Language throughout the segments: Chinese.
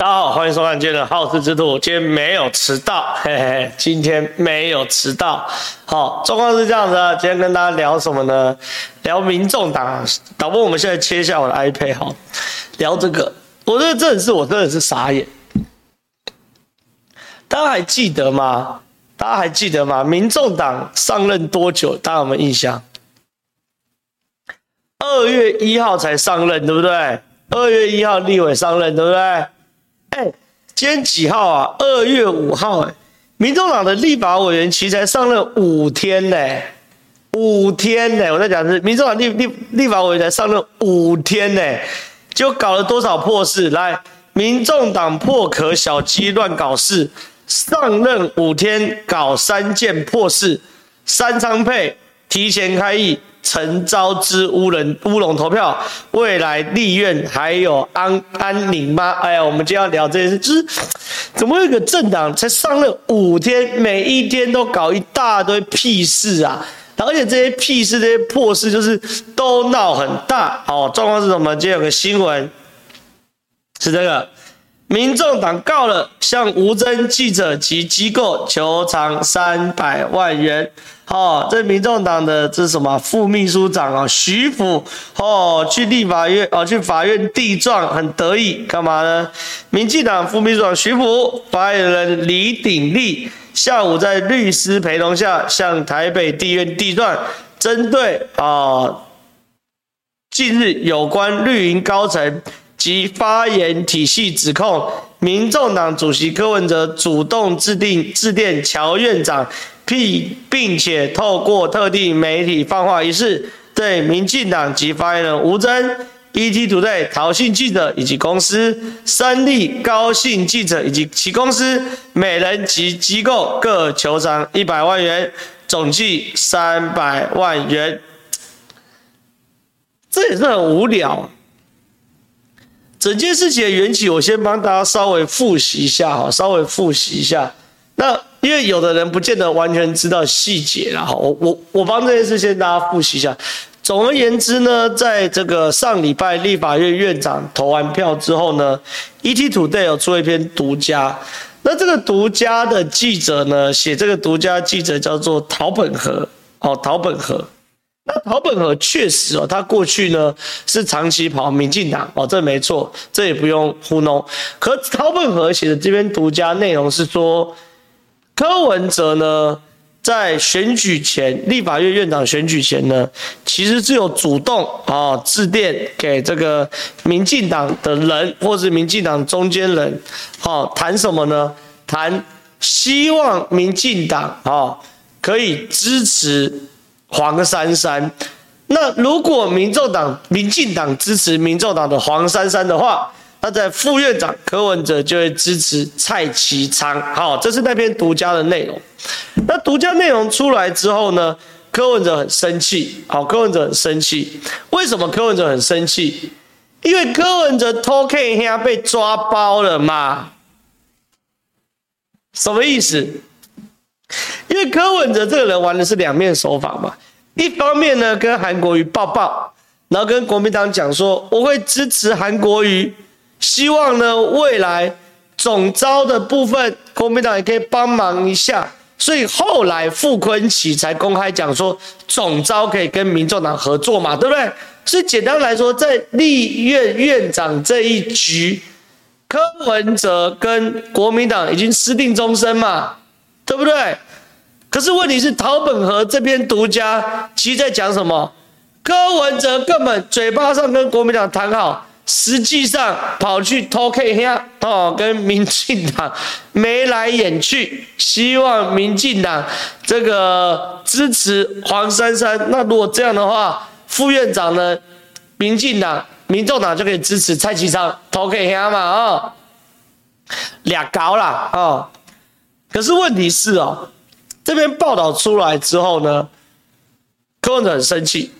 大家好，欢迎收看今天的好事之徒。今天没有迟到，嘿嘿，今天没有迟到。好，状况是这样子啊。今天跟大家聊什么呢？聊民众党。导播，我们现在切一下我的 iPad，好，聊这个。我这个真的是，我真的是傻眼。大家还记得吗？大家还记得吗？民众党上任多久？大家有没有印象？二月一号才上任，对不对？二月一号立委上任，对不对？哎，今天几号啊？二月五号，哎，民众党的立法委员其实才上任五天呢，五天呢。我在讲是民众党立立立法委员才上任五天呢，就搞了多少破事？来，民众党破壳小鸡乱搞事，上任五天搞三件破事，三仓配提前开议。陈昭之乌人乌龙投票，未来立院还有安安宁吗？哎呀，我们今天要聊这件事，就是怎么有一个政党才上任五天，每一天都搞一大堆屁事啊！而且这些屁事、这些破事，就是都闹很大。哦，状况是什么？今天有个新闻是这个。民众党告了向吴峥记者及机构求偿三百万元。哦，这民众党的这是什么副秘书长啊？徐府哦，去立法院哦，去法院递状，很得意，干嘛呢？民进党副秘书长徐府，发言人李鼎立下午在律师陪同下向台北地院递状，针对啊近日有关绿营高层。及发言体系指控，民众党主席柯文哲主动致电致电乔院长，并并且透过特定媒体放话一事，对民进党及发言人吴峥、ETtoday 陶姓记者以及公司三立高姓记者以及其公司每人及机构各求偿一百万元，总计三百万元。这也是很无聊。整件事情的缘起，我先帮大家稍微复习一下哈，稍微复习一下。那因为有的人不见得完全知道细节啦，哈，我我我帮这件事先大家复习一下。总而言之呢，在这个上礼拜立法院院长投完票之后呢，ETtoday 有出一篇独家。那这个独家的记者呢，写这个独家记者叫做陶本和，哦，陶本和。那陶本和确实哦，他过去呢是长期跑民进党哦，这没错，这也不用糊弄。可陶本和写的这篇独家内容是说，柯文哲呢在选举前，立法院院长选举前呢，其实是有主动啊致电给这个民进党的人，或是民进党中间人，好谈什么呢？谈希望民进党啊可以支持。黄珊珊，那如果民众党、民进党支持民众党的黄珊珊的话，那在副院长柯文哲就会支持蔡其昌。好，这是那篇独家的内容。那独家内容出来之后呢，柯文哲很生气。好，柯文哲很生气。为什么柯文哲很生气？因为柯文哲偷 K 一下被抓包了嘛？什么意思？因为柯文哲这个人玩的是两面手法嘛，一方面呢跟韩国瑜抱抱，然后跟国民党讲说我会支持韩国瑜，希望呢未来总招的部分国民党也可以帮忙一下，所以后来傅昆萁才公开讲说总招可以跟民众党合作嘛，对不对？所以简单来说，在立院院长这一局，柯文哲跟国民党已经私定终身嘛。对不对？可是问题是，陶本和这边独家，其实在讲什么？柯文哲根本嘴巴上跟国民党谈好，实际上跑去偷 K 黑哦，跟民进党眉来眼去，希望民进党这个支持黄珊珊。那如果这样的话，副院长呢？民进党、民众党就可以支持蔡其昌偷 K 黑嘛？哦，俩搞了哦。可是问题是哦，这边报道出来之后呢，柯文哲很生气，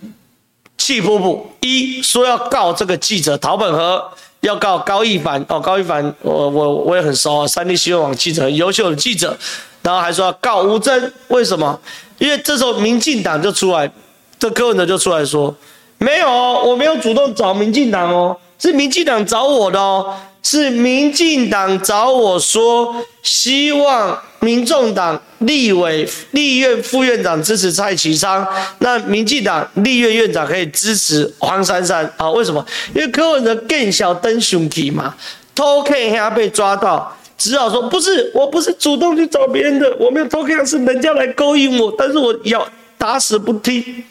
气噗噗，一说要告这个记者陶本和，要告高一凡哦，高一凡我我我也很熟啊，三立新闻网记者很优秀的记者，然后还说要告吴峥，为什么？因为这时候民进党就出来，这柯文哲就出来说，没有，我没有主动找民进党哦，是民进党找我的哦，是民进党找我说，希望民众党立委、立院副院长支持蔡其昌，那民进党立院院长可以支持黄珊珊啊？为什么？因为柯文哲更小灯熊体嘛，偷看一下被抓到。只好说不是，我不是主动去找别人的，我没有偷看，是人家来勾引我，但是我要打死不听。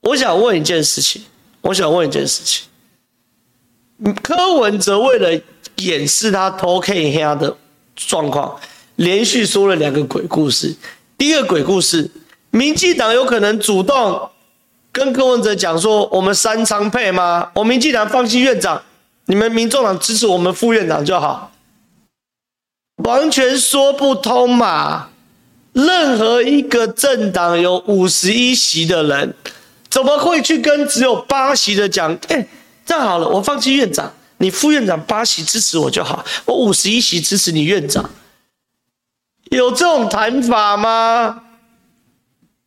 我想问一件事情，我想问一件事情，柯文哲为了掩饰他偷看他的状况，连续说了两个鬼故事。第一个鬼故事，民进党有可能主动跟柯文哲讲说，我们三仓配吗？我民进党放弃院长。你们民众党支持我们副院长就好，完全说不通嘛！任何一个政党有五十一席的人，怎么会去跟只有八席的讲？哎，这样好了，我放弃院长，你副院长八席支持我就好，我五十一席支持你院长，有这种谈法吗？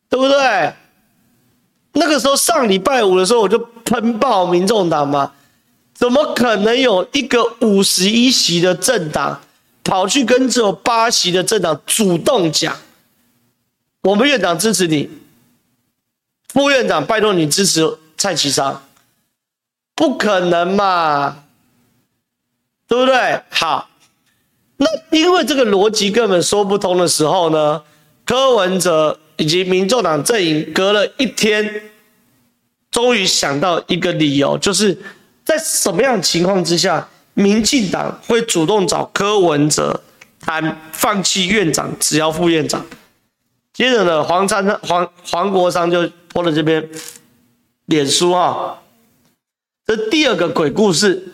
对不对？那个时候上礼拜五的时候，我就喷爆民众党嘛。怎么可能有一个五十一席的政党跑去跟只有八席的政党主动讲，我们院长支持你，副院长拜托你支持蔡其昌，不可能嘛，对不对？好，那因为这个逻辑根本说不通的时候呢，柯文哲以及民众党阵营隔了一天，终于想到一个理由，就是。在什么样情况之下，民进党会主动找柯文哲谈放弃院长，只要副院长？接着呢，黄珊珊、黄黄国昌就泼了这边脸书啊。这第二个鬼故事，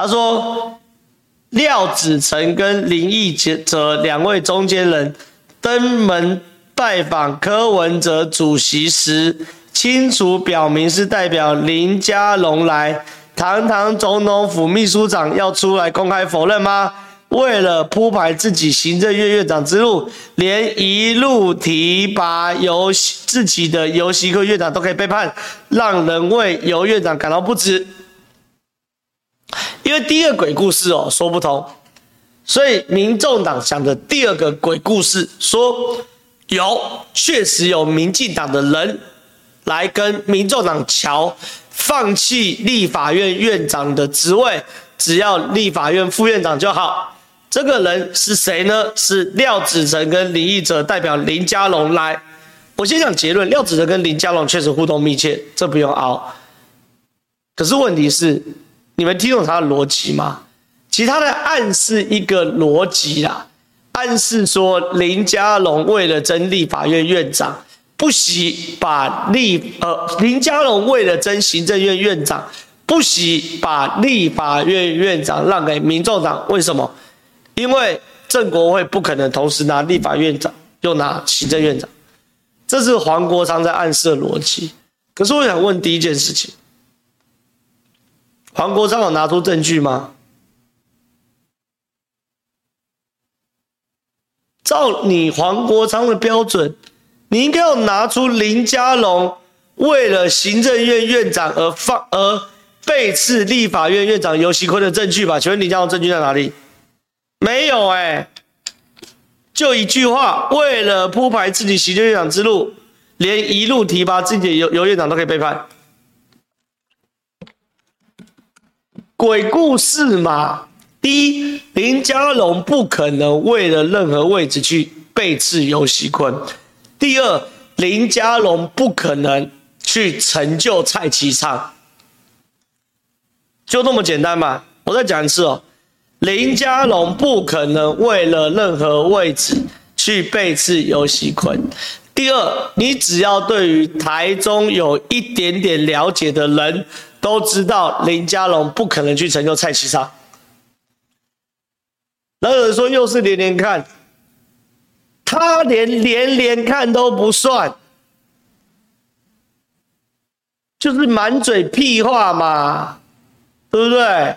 他说廖子成跟林义哲两位中间人登门拜访柯文哲主席时。清楚表明是代表林家龙来，堂堂总统府秘书长要出来公开否认吗？为了铺排自己行政院院长之路，连一路提拔游自己的游锡堃院长都可以背叛，让人为游院长感到不值。因为第一个鬼故事哦说不通，所以民众党讲的第二个鬼故事说有，确实有民进党的人。来跟民众党乔，放弃立法院院长的职位，只要立法院副院长就好。这个人是谁呢？是廖子成跟林义哲代表林佳龙来。我先讲结论：廖子成跟林佳龙确实互动密切，这不用熬。可是问题是，你们听懂他的逻辑吗？其他的暗示一个逻辑啦，暗示说林佳龙为了争立法院院长。不惜把立呃林佳龙为了争行政院院长，不惜把立法院院长让给民众党，为什么？因为郑国会不可能同时拿立法院长又拿行政院长，这是黄国昌在暗示的逻辑。可是我想问第一件事情，黄国昌有拿出证据吗？照你黄国昌的标准。你应该要拿出林佳龙为了行政院院长而放而背刺立法院院长游锡坤的证据吧？请问林佳龙证据在哪里？没有哎、就一句话，为了铺排自己行政院长之路，连一路提拔自己的游游院长都可以背叛，鬼故事嘛。第一，林佳龙不可能为了任何位置去背刺游锡堃。第二，林佳龙不可能去成就蔡其昌，就那么简单嘛？我再讲一次哦，林佳龙不可能为了任何位置去背刺游锡堃。第二，你只要对于台中有一点点了解的人都知道，林佳龙不可能去成就蔡其昌。然后有人说又是连连看。他连连连看都不算，就是满嘴屁话嘛，对不对？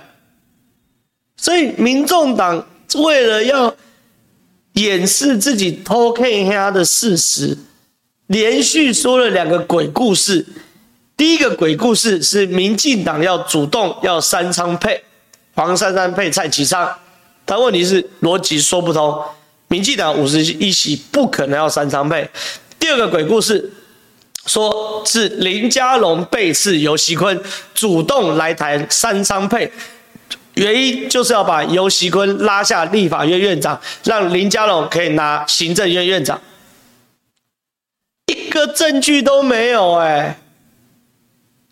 所以民众党为了要掩饰自己偷看他的事实，连续说了两个鬼故事，第一个鬼故事是民进党要主动要三仓配，黄珊珊配蔡其昌，但问题是逻辑说不通，民进党五十一席不可能要三仓配。第二个鬼故事说是林佳龙背刺游锡堃，主动来谈三仓配。原因就是要把游锡堃拉下立法院院长，让林佳龙可以拿行政院院长。一个证据都没有哎、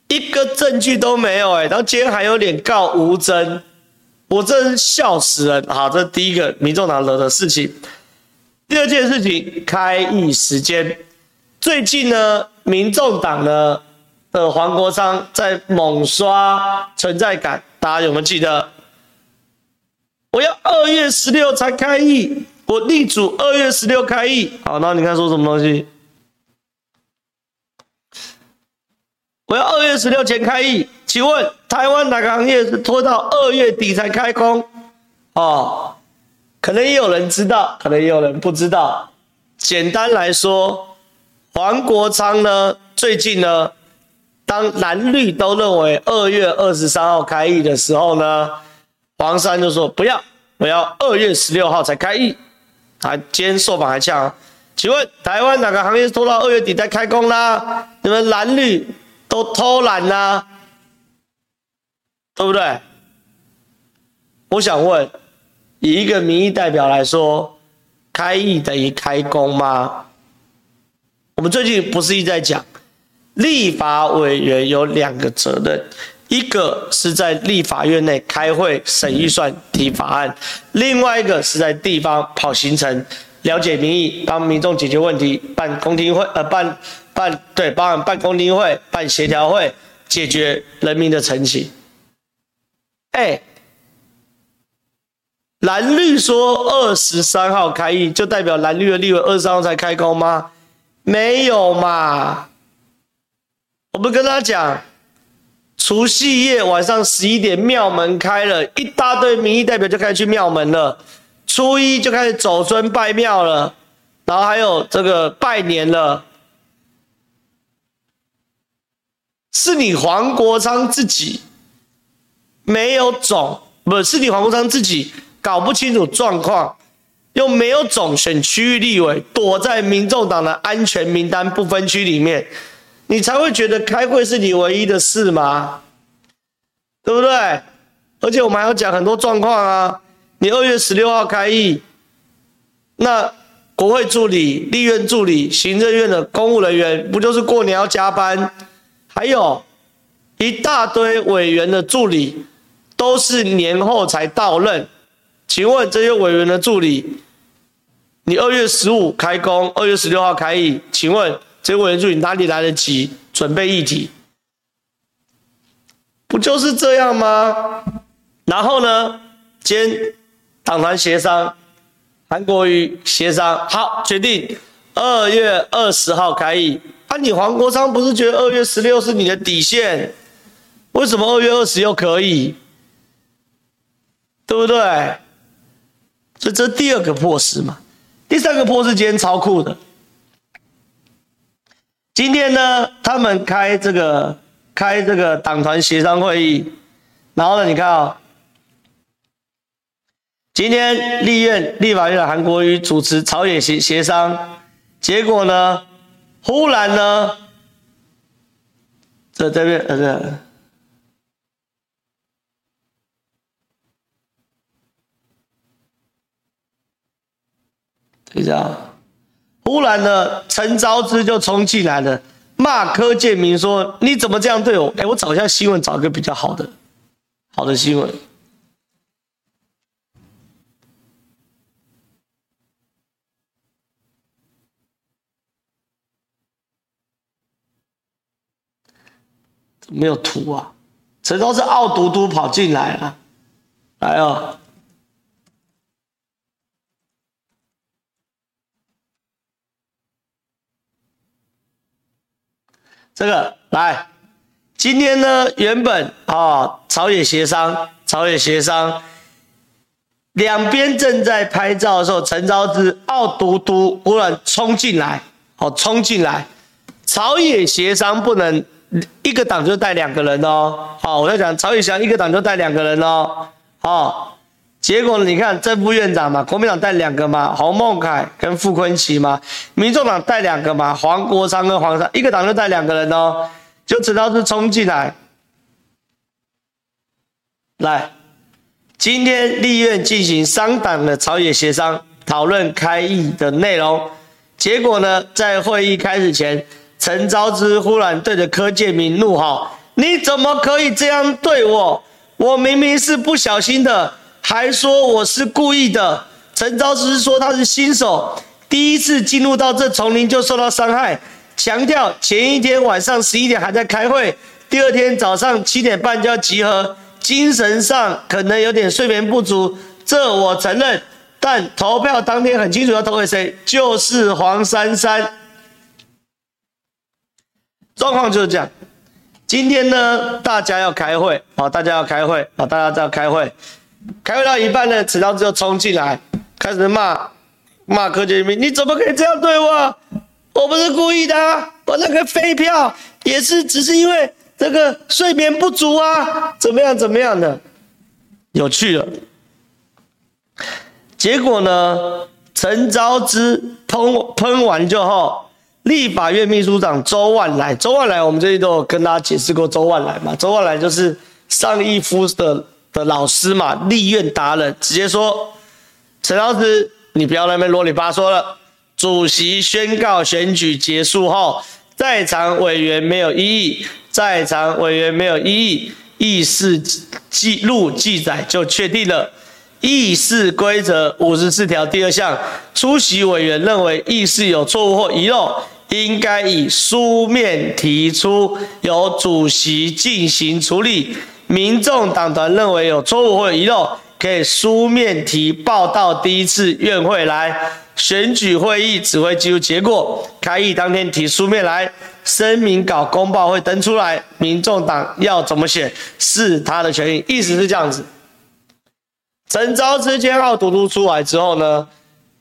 一个证据都没有哎、然后今天还有脸告吴峥，我真笑死人。好，这是第一个民众党惹的事情。第二件事情，开议时间。最近呢，民众党呢的黄国昌在猛刷存在感。大家有没有记得？我要二月十六才开议，我力主二月十六开议。好，那你看说什么东西？我要二月十六前开议。请问台湾哪个行业是拖到二月底才开工？哦，可能也有人知道，可能也有人不知道。简单来说，黄国昌呢，最近呢。当蓝绿都认为二月二十三号开议的时候呢，黄山就说不要，我要二月十六号才开议。啊，今天受访还呛，请问台湾哪个行业拖到二月底再开工啦？你们蓝绿都偷懒啦，对不对？我想问，以一个民意代表来说，开议等于开工吗？我们最近不是一直在讲？立法委员有两个责任，一个是在立法院内开会审预算提法案，另外一个是在地方跑行程，了解民意，帮民众解决问题，办公听会，呃，办办对，帮办公听会，办协调会，解决人民的陈情。哎，蓝绿说二十三号开议，就代表蓝绿的立委二十三号才开工吗？没有嘛。我们跟他讲，除夕夜晚上十一点，庙门开了，一大堆民意代表就开始去庙门了。初一就开始走村拜庙了，然后还有这个拜年了。是你黄国昌自己没有种，不是你黄国昌自己搞不清楚状况，又没有种选区域立委，躲在民众党的安全名单不分区里面。你才会觉得开会是你唯一的事吗？对不对？而且我们还要讲很多状况啊。你二月十六号开议，那国会助理、立院助理、行政院的公务人员，不就是过年要加班？还有一大堆委员的助理，都是年后才到任。请问这些委员的助理，你二月十五开工，二月十六号开议，请问？这些委员助理哪里来得及准备议题？不就是这样吗？然后呢，兼党团协商，韩国瑜协商好，决定二月二十号开议。啊，你黄国昌不是觉得二月十六是你的底线？为什么二月二十又可以？对不对？所以这第二个破事嘛。第三个破事今天超酷的。今天呢，他们开这个开这个党团协商会议，然后呢，你看啊、哦，今天立院立法院的韩国瑜主持朝野协协商，结果呢，忽然呢，这这边呃这，等一下。忽然呢，陈昭姿就冲进来了，骂柯建铭说：“你怎么这样对我？”哎，我找一下新闻，找一个比较好的，好的新闻。没有图啊？陈昭是傲嘟嘟跑进来了，来哦。这个来，今天呢，原本啊、朝野协商，朝野协商，两边正在拍照的时候，陈昭姿傲嘟嘟忽然冲进来，哦，冲进来，朝野协商不能一个党就带两个人哦。好，我在讲曹宇翔一个党就带两个人哦。好，结果你看正副院长嘛，国民党带两个嘛，洪孟楷跟傅崐萁嘛，民众党带两个嘛，黄国昌跟黄珊，一个党就带两个人哦。就知道是冲进来，来，今天立院进行商党的朝野协商，讨论开议的内容。结果呢，在会议开始前，陈昭之忽然对着柯建铭怒吼：“你怎么可以这样对我？我明明是不小心的，还说我是故意的。”陈昭之说他是新手，第一次进入到这丛林就受到伤害。强调前一天晚上十一点还在开会，第二天早上七点半就要集合，精神上可能有点睡眠不足，这我承认。但投票当天很清楚要投给谁，就是黄珊珊。状况就是这样。今天呢，大家要开会，好，大家要开会，好，大家要开会。开会到一半呢，陈昭之就冲进来，开始骂骂柯建铭，你怎么可以这样对我？我不是故意的啊，我那个废票也是只是因为这个睡眠不足啊，怎么样怎么样的，有趣了。结果呢，陈昭之喷喷完之后，立法院秘书长周万来，周万来我们这里都有跟大家解释过，周万来嘛，周万来就是上一夫的的老师嘛，立院达人，直接说，陈老师，你不要那边啰里吧嗦了。主席宣告选举结束后，在场委员没有异议，在场委员没有异议，议事记录记载就确定了。议事规则五十四条第二项，出席委员认为议事有错误或遗漏，应该以书面提出，由主席进行处理。民众党团认为有错误或遗漏，可以书面提报到第一次院会来。选举会议只会记录结果，开议当天提书面来，声明稿公报会登出来，民众党要怎么写是他的权益，意思是这样子。陈昭姿签号读出出来之后呢，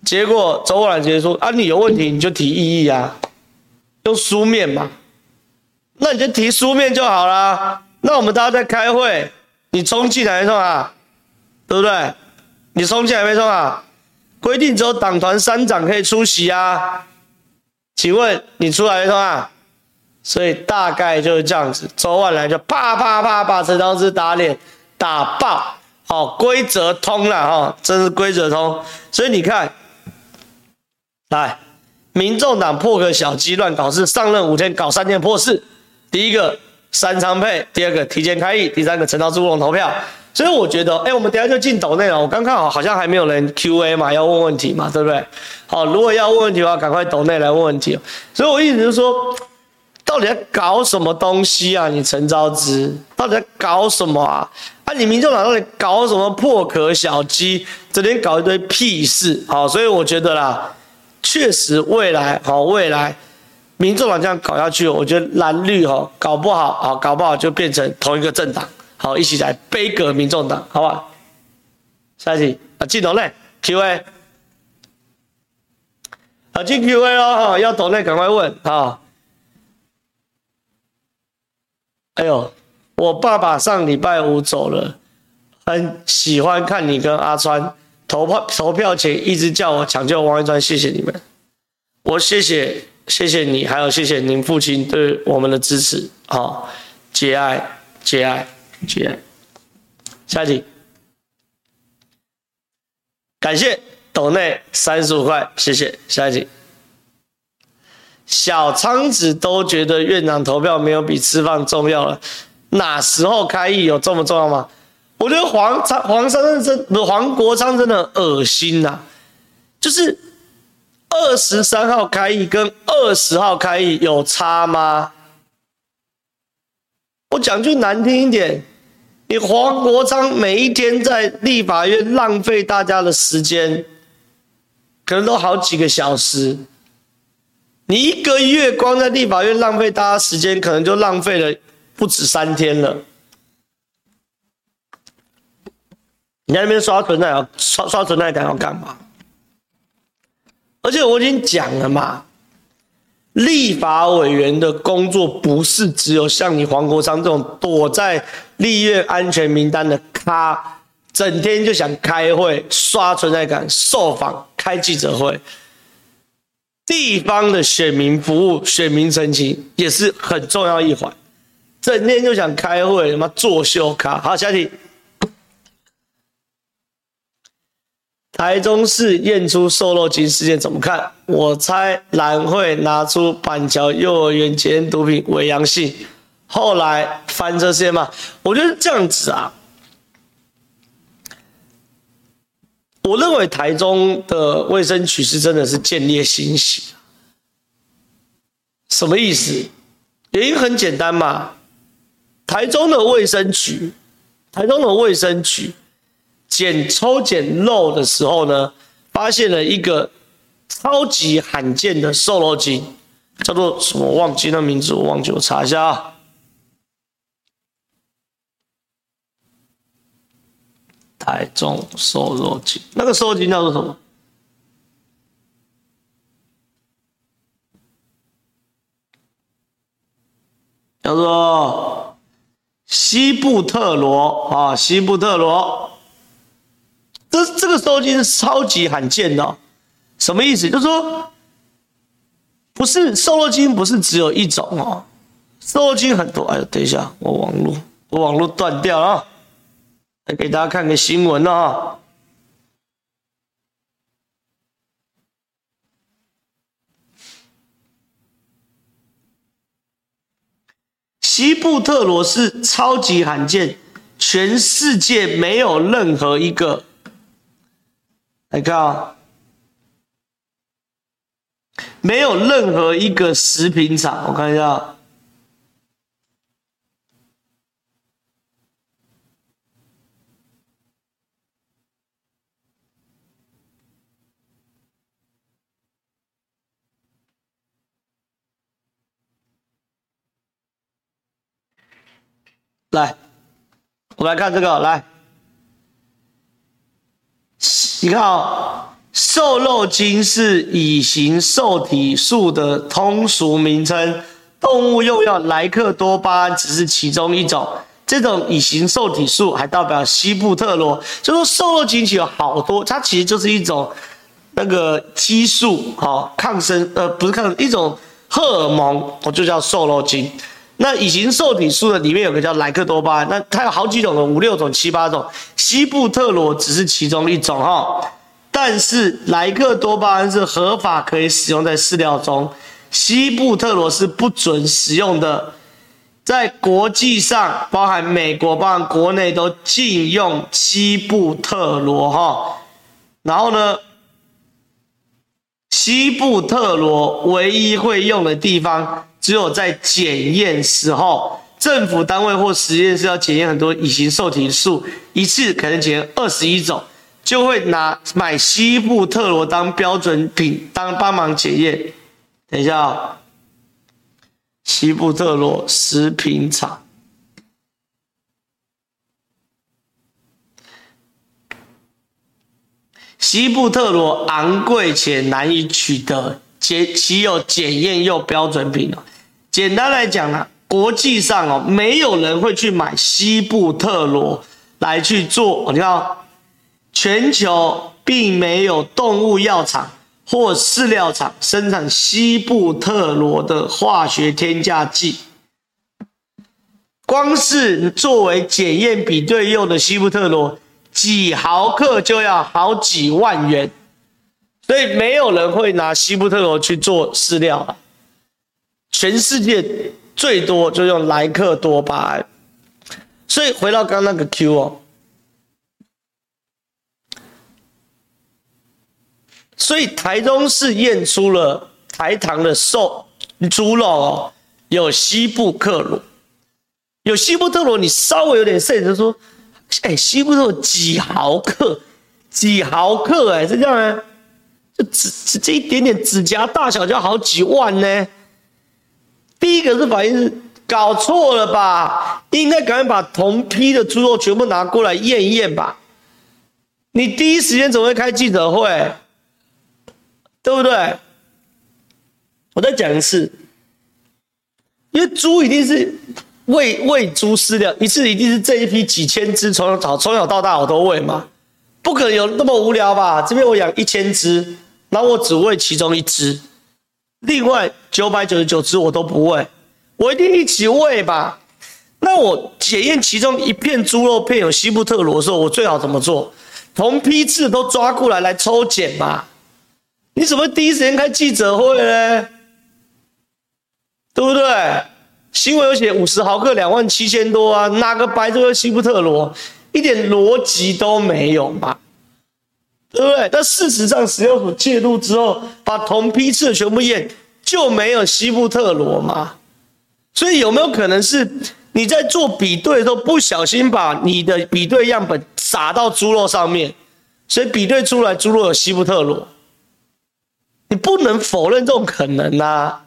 结果周万来直接说啊，你有问题你就提异议啊，用书面嘛，那你就提书面就好啦。那我们大家在开会，你冲进来没冲啊？对不对？你冲进来没冲啊？规定只有党团三长可以出席啊，请问你出来没错啊？所以大概就是这样子，周万来就啪啪啪把陈昭之打脸打爆，好，规则通了哈，真是规则通。所以你看，来，民众党破个小鸡乱搞事，上任五天搞三件破事，第一个三仓配，第二个提前开议，第三个陈昭姿乌龙投票。所以我觉得，哎、我们等下就进抖内了。我刚看好，像还没有人 Q&A 嘛，要问问题嘛，对不对？好，如果要问问题的话，赶快抖内来问问题。所以我意思就是说，到底在搞什么东西啊？你陈昭姿到底在搞什么啊？啊，你民众党到底搞什么破壳小鸡？整天搞一堆屁事。好，所以我觉得啦，确实未来，好，未来民众党这样搞下去，我觉得蓝绿哈搞不好，好，搞不好就变成同一个政党。好，一起来杯葛民众党，好吧？下一题啊，镜头内 Q&A，啊，进 Q&A 哦，哈，要懂内赶快问啊！哎呦，我爸爸上礼拜五走了，很喜欢看你跟阿川投票，投票前一直叫我抢救王一川，谢谢你们，我谢谢谢谢你，还有谢谢您父亲对我们的支持，好，节哀节哀。节哀，下一题，感谢斗内三十五块，谢谢。下一题，小仓子都觉得院长投票没有比吃饭重要了，哪时候开议有这么重要吗？我觉得黄昌黄珊珊真不黄国昌真的恶心呐、啊，就是二十三号开议跟二十号开议有差吗？我讲句难听一点。你黄国昌每一天在立法院浪费大家的时间，可能都好几个小时。你一个月光在立法院浪费大家时间，可能就浪费了不止三天了。你在那边刷存在要刷刷存在感要干嘛？而且我已经讲了嘛，立法委员的工作不是只有像你黄国昌这种躲在立院安全名单的咖，整天就想开会、刷存在感、受访、开记者会。地方的选民服务、选民澄清也是很重要一环。整天就想开会，他妈作秀卡。好，下题。台中市验出瘦肉精事件怎么看？我猜蓝会拿出板桥幼儿园检验毒品为阳性，后来翻车事件嘛？我觉得这样子啊，我认为台中的卫生局是真的是见猎心喜。什么意思？原因很简单嘛，台中的卫生局，台中的卫生局。检抽检肉的时候呢，发现了一个超级罕见的瘦肉精，叫做什么？忘记那名字，我忘记，我查一下啊。台中瘦肉精，那个瘦肉精叫做什么？叫做西部特罗啊，西部特罗。这这个瘦肉精是超级罕见的，什么意思？就是说，不是瘦肉精，不是只有一种哦，瘦肉精很多。哎呦，等一下，我网络我网络断掉了，来给大家看个新闻啊。西布特罗是超级罕见，全世界没有任何一个。来看啊，没有任何一个食品厂，我看一下，来，我们来看这个，来。你看哦，瘦肉精是乙型受体素的通俗名称，动物用药莱克多巴胺只是其中一种。这种乙型受体素还代表西布特罗，就说瘦肉精其实有好多，它其实就是一种那个激素，哈，抗生呃不是抗生一种荷尔蒙，我就叫瘦肉精。那乙型受体素的里面有个叫莱克多巴胺，那它有好几种的，五六种、七八种，西布特罗只是其中一种哈。但是莱克多巴胺是合法可以使用在饲料中，西布特罗是不准使用的。在国际上，包含美国、包含国内都禁用西布特罗哈。然后呢，西布特罗唯一会用的地方。只有在检验时候，政府单位或实验室要检验很多乙型受体素，一次可能检验二十一种，就会拿买西部特罗当标准品，当帮忙检验。等一下哦，西部特罗食品厂，西部特罗昂贵且难以取得，且其有检验又标准品哦。简单来讲呢，国际上哦，没有人会去买西布特罗来去做。你看，全球并没有动物药厂或饲料厂生产西布特罗的化学添加剂。光是作为检验比对用的西布特罗，几毫克就要好几万元，所以没有人会拿西布特罗去做饲料。啊。全世界最多就用莱克多巴胺，所以回到刚刚那个 Q 哦，所以台中市验出了台糖的瘦猪肉哦，有西布克罗，有西布特罗，你稍微有点 sense 说，哎，西布特罗几毫克，几毫克，哎，是这样呢，就指这一点点指甲大小就要好几万呢。第一个是反应是搞错了吧？应该赶快把同批的猪肉全部拿过来验一验吧。你第一时间怎么会开记者会？对不对？我再讲一次，因为猪一定是喂喂猪饲料，一次一定是这一批几千只，从小从小到大我都喂嘛，不可能有那么无聊吧？这边我养一千只，然后我只喂其中一只，另外九百九十九只我都不喂，我一定一起喂吧？那我检验其中一片猪肉片有西布特罗的时候，我最好怎么做？同批次都抓过来来抽检嘛？你怎么第一时间开记者会呢？对不对？新闻有写五十毫克两万七千多啊，哪个白这个西布特罗，一点逻辑都没有嘛？对不对？但事实上，食药署介入之后，把同批次的全部验，就没有西布特罗嘛？所以有没有可能是你在做比对的时候，不小心把你的比对样本撒到猪肉上面，所以比对出来猪肉有西布特罗？你不能否认这种可能呐、啊。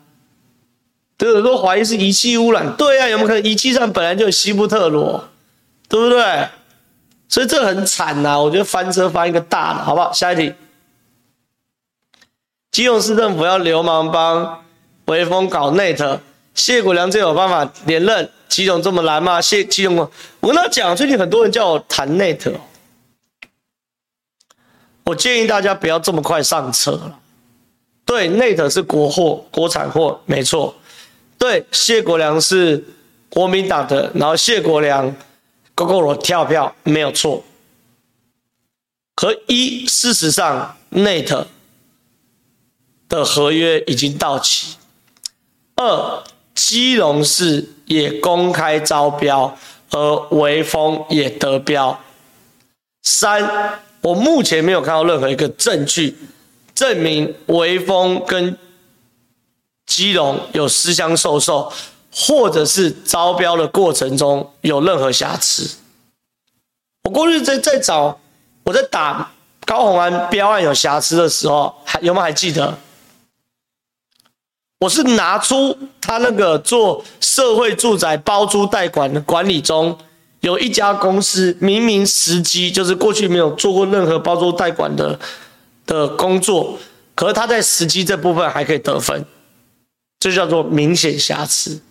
都有说怀疑是仪器污染，对啊，有没有可能仪器上本来就有西布特罗，对不对？所以这很惨呐、我觉得翻车翻一个大的，好不好？下一题，基隆市政府要流氓帮微风搞内特谢国梁最有办法连任，基隆这么难吗？谢基隆，我跟他讲，最近很多人叫我谈内特我建议大家不要这么快上车了。对内特是国货、国产货，没错。对，谢国梁是国民党的，然后谢国梁勾勾罗跳票没有错。和一，事实上，NET 的合约已经到期。二，基隆市也公开招标，而微风也得标。三，我目前没有看到任何一个证据证明微风跟基隆有私相授受，或者是招标的过程中有任何瑕疵。我过去在在找，我在打高虹安标案有瑕疵的时候，还有没有还记得？我是拿出他那个做社会住宅包租代管的管理中，有一家公司明明实际就是过去没有做过任何包租代管的的工作，可是他在实际这部分还可以得分。这叫做明显瑕疵。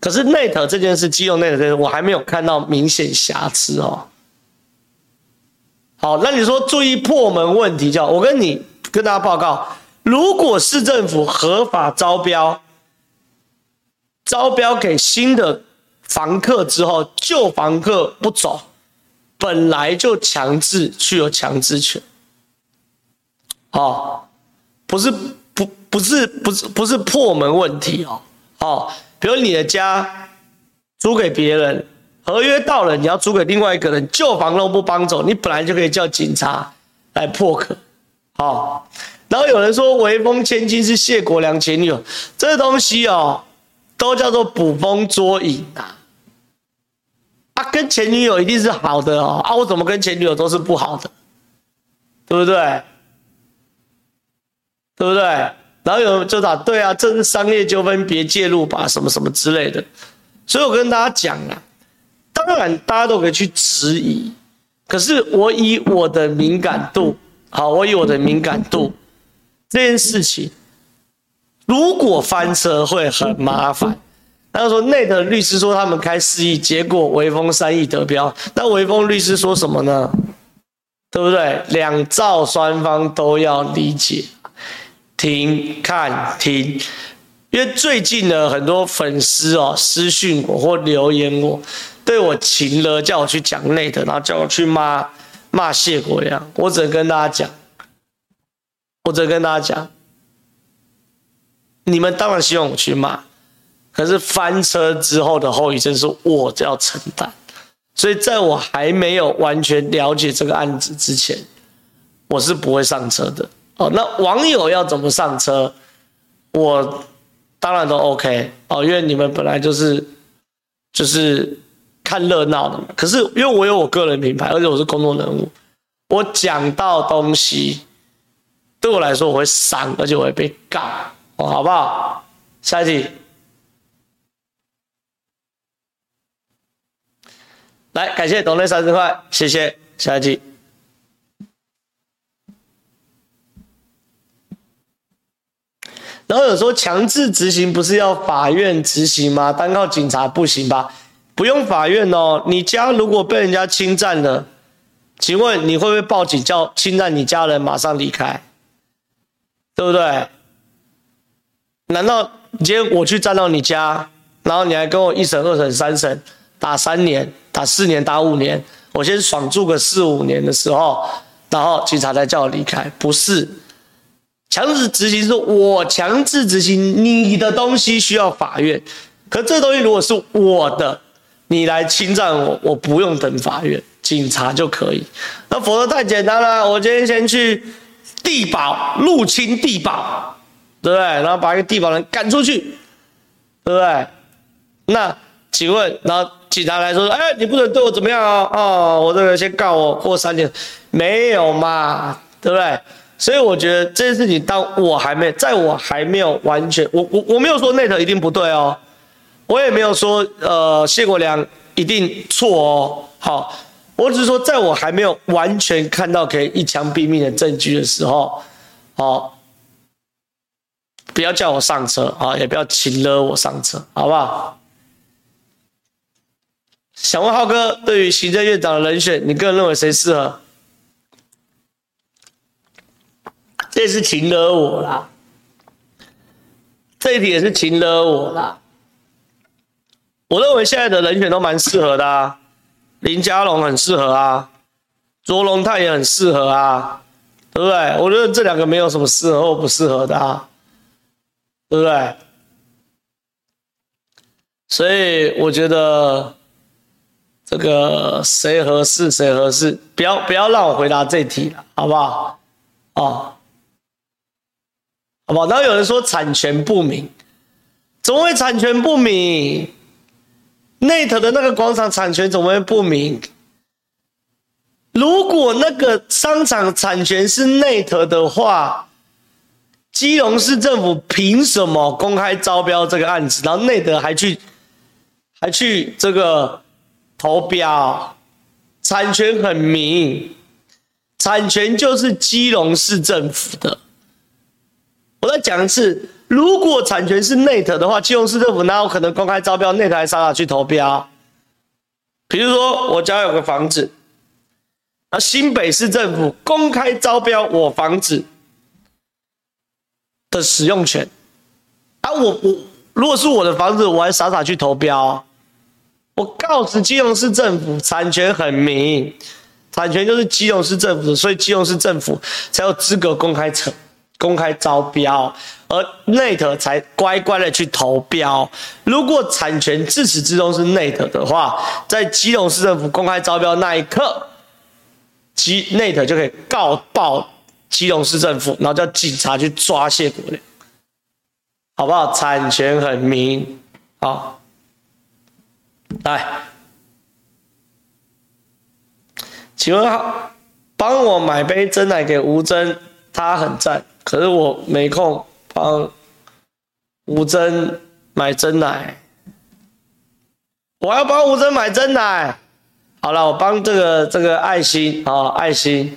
可是 NET 这件事，基隆 NET 这件事，我还没有看到明显瑕疵哦。好，那你说注意破门问题，叫我跟你跟大家报告，如果市政府合法招标，招标给新的房客之后，旧房客不走，本来就强制具有强制权。哦，不是。不不是不是不是破门问题哦哦，比如你的家租给别人，合约到了，你要租给另外一个人，旧房都不搬走，你本来就可以叫警察来破壳，哦。然后有人说微风千金是谢国良前女友，这东西哦，都叫做捕风捉影啊。啊，跟前女友一定是好的哦，啊，我怎么跟前女友都是不好的，对不对？对不对？然后有人就打对啊，这是商业纠纷，别介入吧，什么什么之类的。所以我跟大家讲啊，当然大家都可以去质疑，可是我以我的敏感度，好，我以我的敏感度，这件事情如果翻车会很麻烦。他说内的律师说他们开四亿，结果微风三亿得标，那微风律师说什么呢？对不对？两造双方都要理解。听、看、听，因为最近呢，很多粉丝哦私讯我或留言我，对我情了，叫我去讲内的，然后叫我去骂骂谢国梁。我只能跟大家讲，我只跟大家讲，你们当然希望我去骂，可是翻车之后的后遗症是我要承担，所以在我还没有完全了解这个案子之前，我是不会上车的。哦，那网友要怎么上车？我当然都 OK 哦，因为你们本来就是就是看热闹的嘛。可是因为我有我个人品牌，而且我是公众人物，我讲到东西对我来说我会伤，而且我会被告哦，好不好？下一题，来感谢董内三十块，谢谢。下一题。然后有说强制执行不是要法院执行吗？单靠警察不行吧？不用法院哦。你家如果被人家侵占了，请问你会不会报警叫侵占你家人马上离开？对不对？难道今天我去占到你家，然后你还跟我一审、二审、三审打三年、打四年、打五年，我先爽住个四五年的时候，然后警察才叫我离开？不是。强制执行是我强制执行你的东西需要法院，可这东西如果是我的，你来侵占我，我不用等法院，警察就可以。那否则太简单了，我今天先去地保入侵地保，对不对？然后把一个地保人赶出去，对不对？那请问，然后警察来说，哎，你不能对我怎么样啊？哦，我这个先告我过三年，没有嘛，对不对？所以我觉得这件事情，当我还没在我还没有完全，我我我没有说内特一定不对哦，我也没有说呃谢国梁一定错哦，好，我只是说在我还没有完全看到可以一枪毙命的证据的时候，好，不要叫我上车啊，也不要请了我上车，好不好？想问浩哥，对于行政院长的人选，你个人认为谁适合？这是情惹我啦，这一题也是情惹我啦。我认为现在的人选都蛮适合的啊，林佳龙很适合啊，卓龙泰也很适合啊，对不对？我觉得这两个没有什么适合或不适合的啊，对不对？所以我觉得这个谁合适谁合适，不要不要让我回答这题了，好不好？哦。好不好？然后有人说产权不明，怎么会产权不明？内特的那个广场产权怎么会不明？如果那个商场产权是内特的话，基隆市政府凭什么公开招标这个案子？然后内特还去还去这个投标？产权很明，产权就是基隆市政府的。我再讲一次，如果产权是内特的话，基隆市政府哪有可能公开招标？内特还傻傻去投标？比如说，我家有个房子，那新北市政府公开招标我房子的使用权，啊，我我如果是我的房子，我还傻傻去投标？我告诉基隆市政府，产权很明，产权就是基隆市政府，所以基隆市政府才有资格公开成。公开招标，而内特才乖乖的去投标。如果产权自始至终是内特的话，在基隆市政府公开招标那一刻，基内特就可以告爆基隆市政府，然后叫警察去抓谢国梁，好不好？产权很明，好，来，请问帮我买杯珍奶给吴峥，他很赞。可是我没空帮吴珍买珍奶，我要帮吴珍买珍奶。好了，我帮这个这个爱心啊，爱心，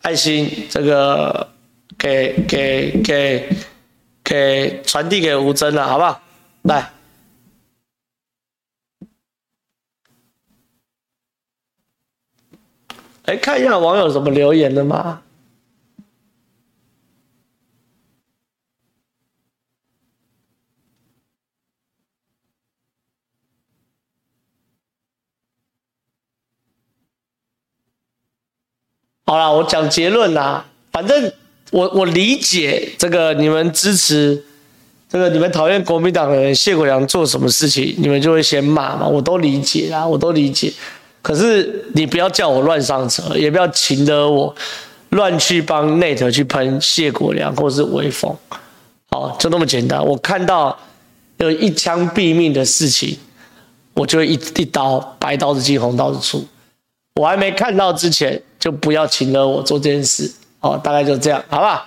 爱心，这个给给给给传递给吴珍了，好不好？来，来看一下网友怎么留言的吗。好了，我讲结论啦。反正我我理解这个，你们支持这个，你们讨厌国民党的人谢国梁做什么事情，你们就会先骂嘛。我都理解啦，我都理解。可是你不要叫我乱上车，也不要请得我乱去帮内特去喷谢国梁或是威风。好，就那么简单。我看到有一枪毙命的事情，我就一一刀白刀子进红刀子出。我还没看到之前，就不要请了我做这件事哦，大概就这样，好吧？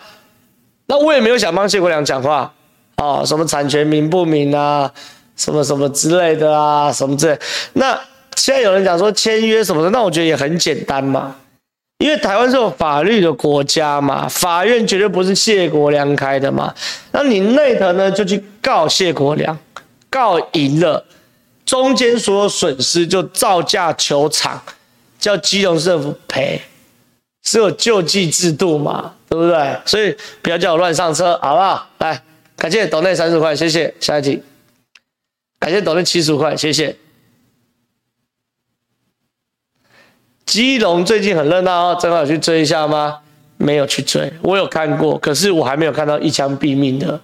那我也没有想帮谢国梁讲话哦，什么产权明不明啊，什么什么之类的啊，什么之类。那现在有人讲说签约什么的，那我觉得也很简单嘛。因为台湾是有法律的国家嘛，法院绝对不是谢国梁开的嘛。那你内特呢，就去告谢国梁，告赢了，中间所有损失就造价求偿，叫基隆政府赔，是有救济制度嘛，对不对？所以不要叫我乱上车，好不好？来，感谢董内三十块，谢谢。下一题，感谢董内七十五块，谢谢。基隆最近很热闹哦，正好去追一下吗？没有去追，我有看过，可是我还没有看到一枪毙命的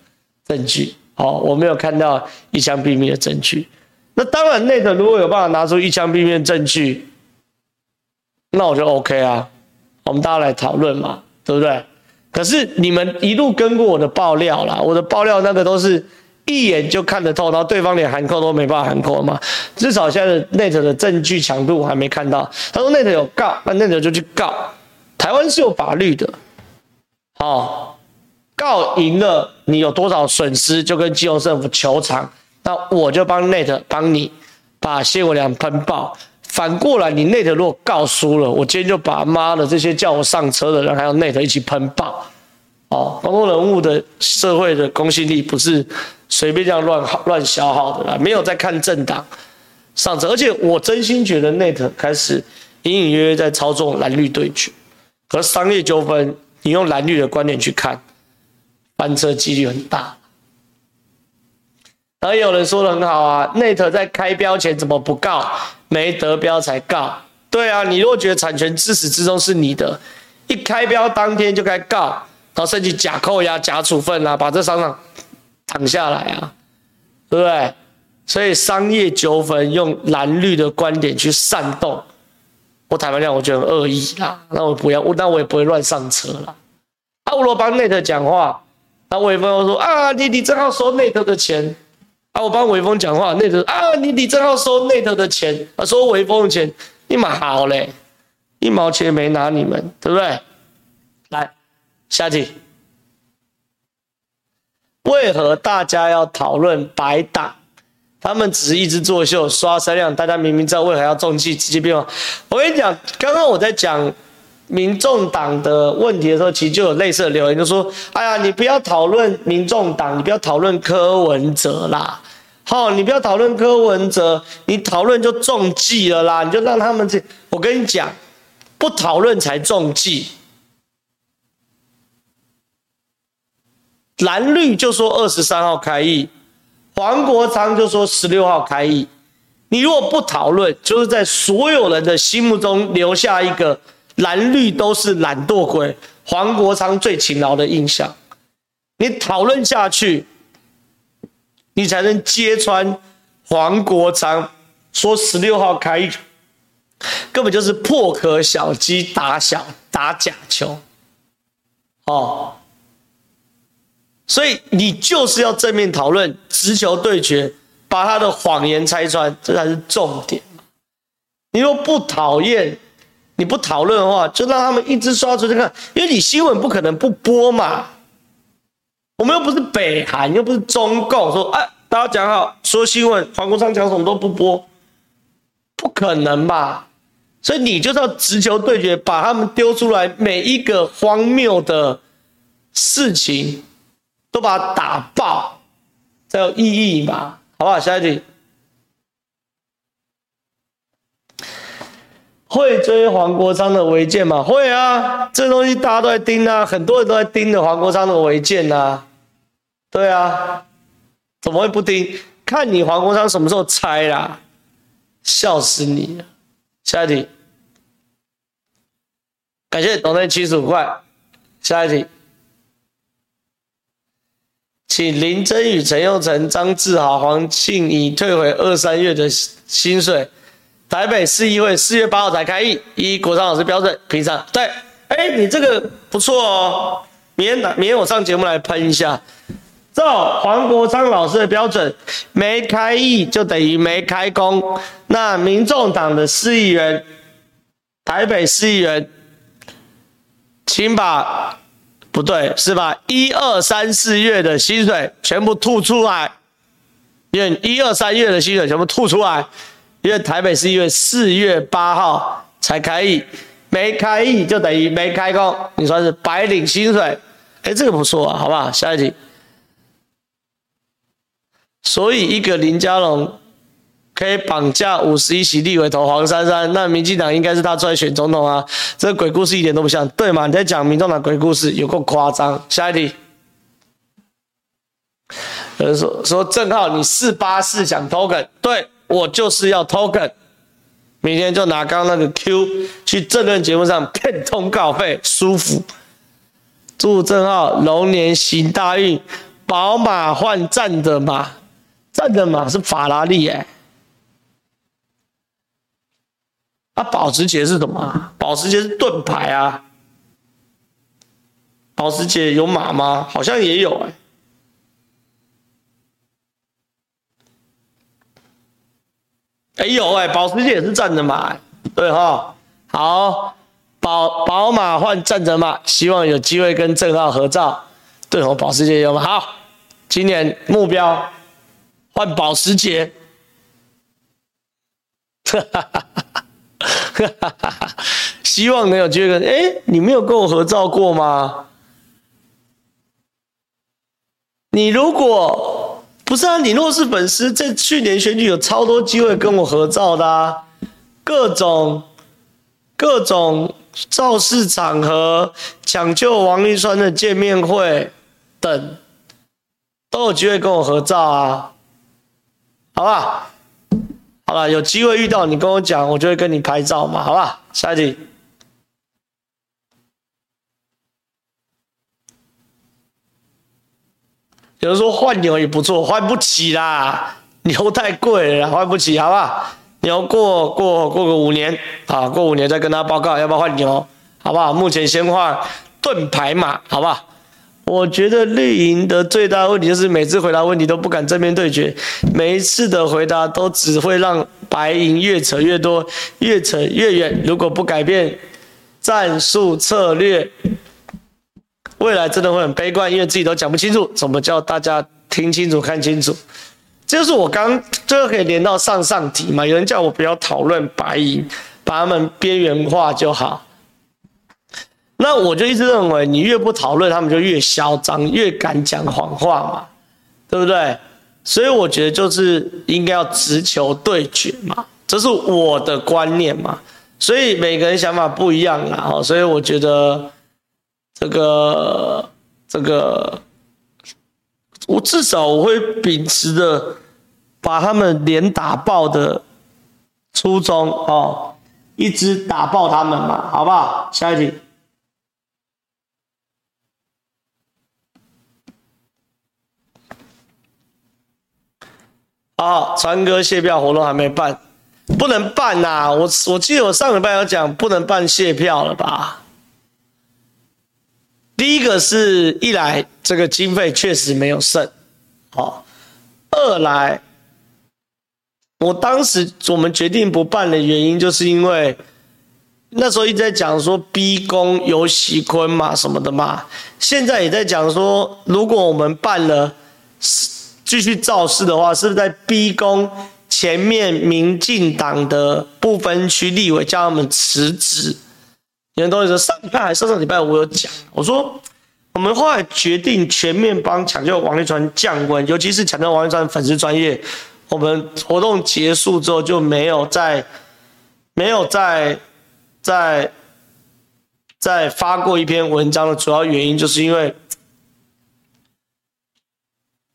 证据。哦，我没有看到一枪毙命的证据。那当然，内特如果有办法拿出一枪毙命的证据，那我就 OK 啊。我们大家来讨论嘛，对不对？可是你们一路跟过我的爆料啦，我的爆料那个都是。一眼就看得透，然后对方连函扣都没办法函扣嘛？至少现在的内特的证据强度我还没看到。他说内特有告，那内特就去告。台湾是有法律的，哦，告赢了，你有多少损失就跟基隆政府求偿，那我就帮内特帮你把谢国梁喷爆。反过来，你内特如果告输了，我今天就把妈的这些叫我上车的人还有内特一起喷爆。哦，公共人物的社会的公信力不是。随便这样乱耗乱消耗的啦，没有在看政党上车，而且我真心觉得内特开始隐隐约约在操纵蓝绿对决，和商业纠纷，你用蓝绿的观点去看，翻车几率很大。然后也有人说的很好啊，内特在开标前怎么不告？没得标才告。对啊，你如果觉得产权自始至终是你的，一开标当天就该告，然后甚至假扣押、假处分啊，把这商场。躺下来啊，对不对？所以商业纠纷用蓝绿的观点去煽动，我坦白讲，我觉得很恶意啦。那我不要，那我也不会乱上车啦。啊，我如果帮内特讲话，那微风又说啊，你你正好收内特的钱。啊，我帮微风讲话，内特啊，你你正好收内特的钱，啊，收微风的钱，你蛮好嘞，一毛钱没拿你们，对不对？来，下题。为何大家要讨论白党？他们只是一直作秀、刷声量。大家明明知道为何要中计，直接变化。我跟你讲，刚刚我在讲民众党的问题的时候，其实就有类似的留言，就说：“哎呀，你不要讨论民众党，你不要讨论柯文哲啦。好，你不要讨论柯文哲，你讨论就中计了啦。你就让他们这……我跟你讲，不讨论才中计。”蓝绿就说二十三号开议，黄国昌就说十六号开议。你如果不讨论，就是在所有人的心目中留下一个蓝绿都是懒惰鬼，黄国昌最勤劳的印象。你讨论下去，你才能揭穿黄国昌说十六号开，根本就是破壳小鸡打小打假球。哦。所以你就是要正面讨论，直球对决，把他的谎言拆穿，这才是重点。你若不讨厌，你不讨论的话，就让他们一直刷出去看，因为你新闻不可能不播嘛。我们又不是北韩，又不是中共，说哎，大家讲好，说新闻，黄国昌讲什么都不播，不可能吧？所以你就是要直球对决，把他们丢出来，每一个荒谬的事情。都把它打爆，才有意义嘛？好不好？下一题，会追黄国昌的违建吗？会啊，这东西大家都在盯啊，很多人都在盯着黄国昌的违建啊。对啊，怎么会不盯？看你黄国昌什么时候拆啦，笑死你了！下一题，感谢董内七十五块，下一题。请林真宇、陈又成、张志豪、黄庆怡退回二三月的薪水。台北市议会四月八号才开议，依国昌老师标准评上。对，哎，你这个不错哦。明天明天我上节目来喷一下。照黄国昌老师的标准，没开议就等于没开工。那民众党的市议员，台北市议员，请把。不对，是把一二三四月的薪水全部吐出来，愿一二三月的薪水全部吐出来，因为台北市因为四月八号才开议，没开议就等于没开工，你算是白领薪水。哎，这个不错啊，好不好？下一题。所以一个林佳龙可以绑架五十一席立委投黄珊珊，那民进党应该是他出来选总统啊？这个鬼故事一点都不像，对吗？你在讲民众党鬼故事，有够夸张。下一题。有人说说郑浩，你四八四想 token，对，我就是要 token，明天就拿刚刚那个 Q 去政论节目上 骗通告费，舒服。祝正浩龙年行大运，宝马换战的马。战的马是法拉利哎，啊，保时捷是什么？保时捷是盾牌啊。保时捷有马吗？好像也有哎。哎呦哎，保时捷也是站着马，对哈。好，宝宝马换站着马，希望有机会跟郑浩合照。对哦，保时捷有吗？好，今年目标。换保时捷，哈哈哈哈哈哈！希望能有机会跟。哎，你没有跟我合照过吗？你如果不是啊，你若是粉丝，在去年选举有超多机会跟我合照的啊，各种各种造势场合、抢救王丽川的见面会等，都有机会跟我合照啊。好吧，好了，有机会遇到你跟我讲，我就会跟你拍照嘛，好吧？下一题。有人说换牛也不错，换不起啦，牛太贵了，换不起，好不好？牛过过过个五年啊，过五年再跟他报告要不要换牛，好不好？目前先换盾牌马，好不好？我觉得绿营的最大问题就是每次回答问题都不敢正面对决，每一次的回答都只会让白银越扯越多，越扯越远。如果不改变战术策略，未来真的会很悲观，因为自己都讲不清楚。怎么叫大家听清楚、看清楚？这就是我刚最后可以连到上上题嘛？有人叫我不要讨论白银，把他们边缘化就好。那我就一直认为，你越不讨论，他们就越嚣张，越敢讲谎话嘛，对不对？所以我觉得就是应该要直球对决嘛，这是我的观念嘛。所以每个人想法不一样啦，所以我觉得这个这个，我至少我会秉持着把他们脸打爆的初衷哦，一直打爆他们嘛，好不好？下一题。好，川哥谢票活动还没办，不能办呐、啊！我我记得我上礼拜有讲不能办谢票了吧？第一个是一来这个经费确实没有剩，好；二来我当时我们决定不办的原因，就是因为那时候一直在讲说逼宫游锡坤嘛什么的嘛，现在也在讲说如果我们办了。继续造势的话，是不是在逼宫前面民进党的不分区立委叫他们辞职？有人都会说上礼拜还是上上礼拜我有讲，我说我们后来决定全面帮抢救王丽川降温，尤其是抢救王丽川粉丝专业，我们活动结束之后就没有再没有再再再发过一篇文章的主要原因就是因为。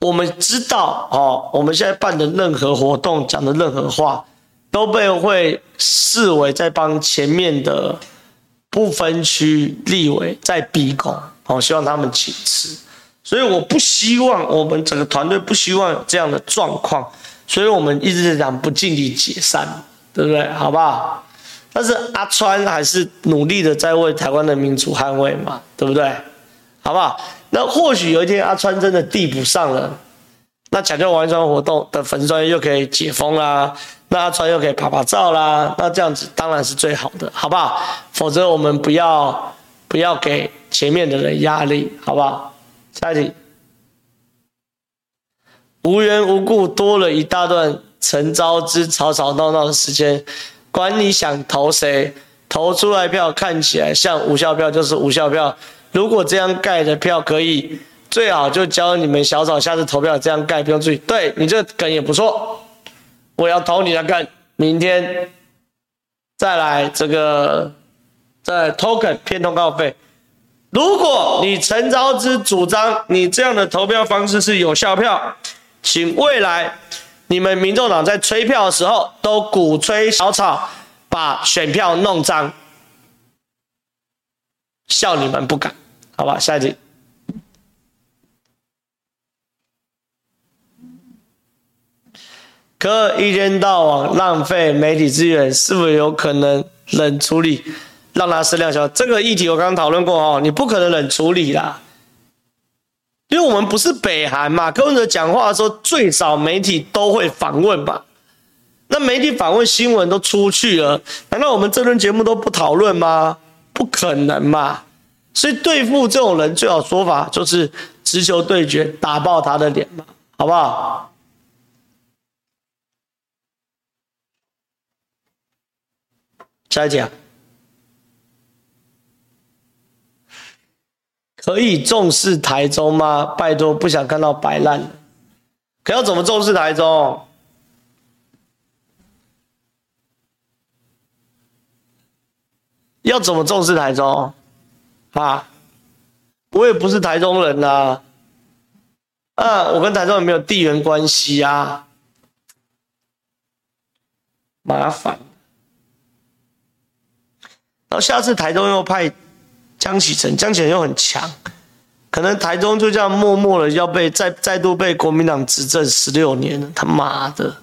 我们知道哦，我们现在办的任何活动，讲的任何话，都被会视为在帮前面的不分区立委在逼宫，哦，希望他们请辞。所以我不希望我们整个团队不希望有这样的状况，所以我们一直在讲不尽力解散，对不对？好不好？但是阿川还是努力的在为台湾的民主捍卫嘛，对不对？好不好？那或许有一天阿川真的递补上了，那抢救王一川活动的粉丝专页又可以解封啦，那船又可以拍拍照啦，那这样子当然是最好的，好不好？否则我们不要不要给前面的人压力，好不好？下一题，无缘无故多了一大段陈昭之吵吵闹闹的时间，管你想投谁，投出来票看起来像无效票就是无效票。如果这样盖的票可以，最好就教你们小草下次投票这样盖，不用注意。对，你这个梗也不错，我要投你的梗。明天再来这个再 token 骗通告费。如果你陈昭之主张你这样的投票方式是有效票，请未来你们民众党在催票的时候都鼓吹小草把选票弄脏，笑你们不敢，好吧？下一题。可一天到晚浪费媒体资源，是否有可能冷处理？让它声量小，这个议题我刚刚讨论过哦，你不可能冷处理啦，因为我们不是北韩嘛，柯文哲讲话的时候最少媒体都会访问吧？那媒体访问新闻都出去了，难道我们这轮节目都不讨论吗？不可能嘛！所以对付这种人，最好说法就是直球对决，打爆他的脸嘛，好不好？下一讲。可以重视台中吗？拜托，不想看到摆烂。可要怎么重视台中？要怎么重视台中？啊，我也不是台中人呐、啊。啊，我跟台中有没有地缘关系啊。麻烦。然后下次台中又派。江启臣，江启臣又很强，可能台中就这样默默的要被再再度被国民党执政十六年了，他妈的，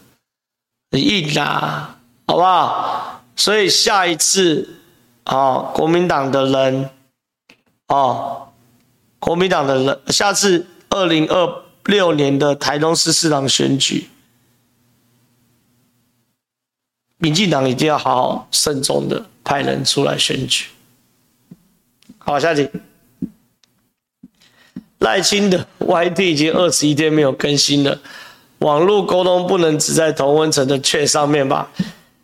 很硬啊，好不好？所以下一次啊、国民党的人，哦，国民党的人，下次二零二六年的台中市市长选举，民进党一定要好好慎重的派人出来选举。好，下集。赖清德 YT 已经二十一天没有更新了，网络沟通不能只在同温层的券上面吧？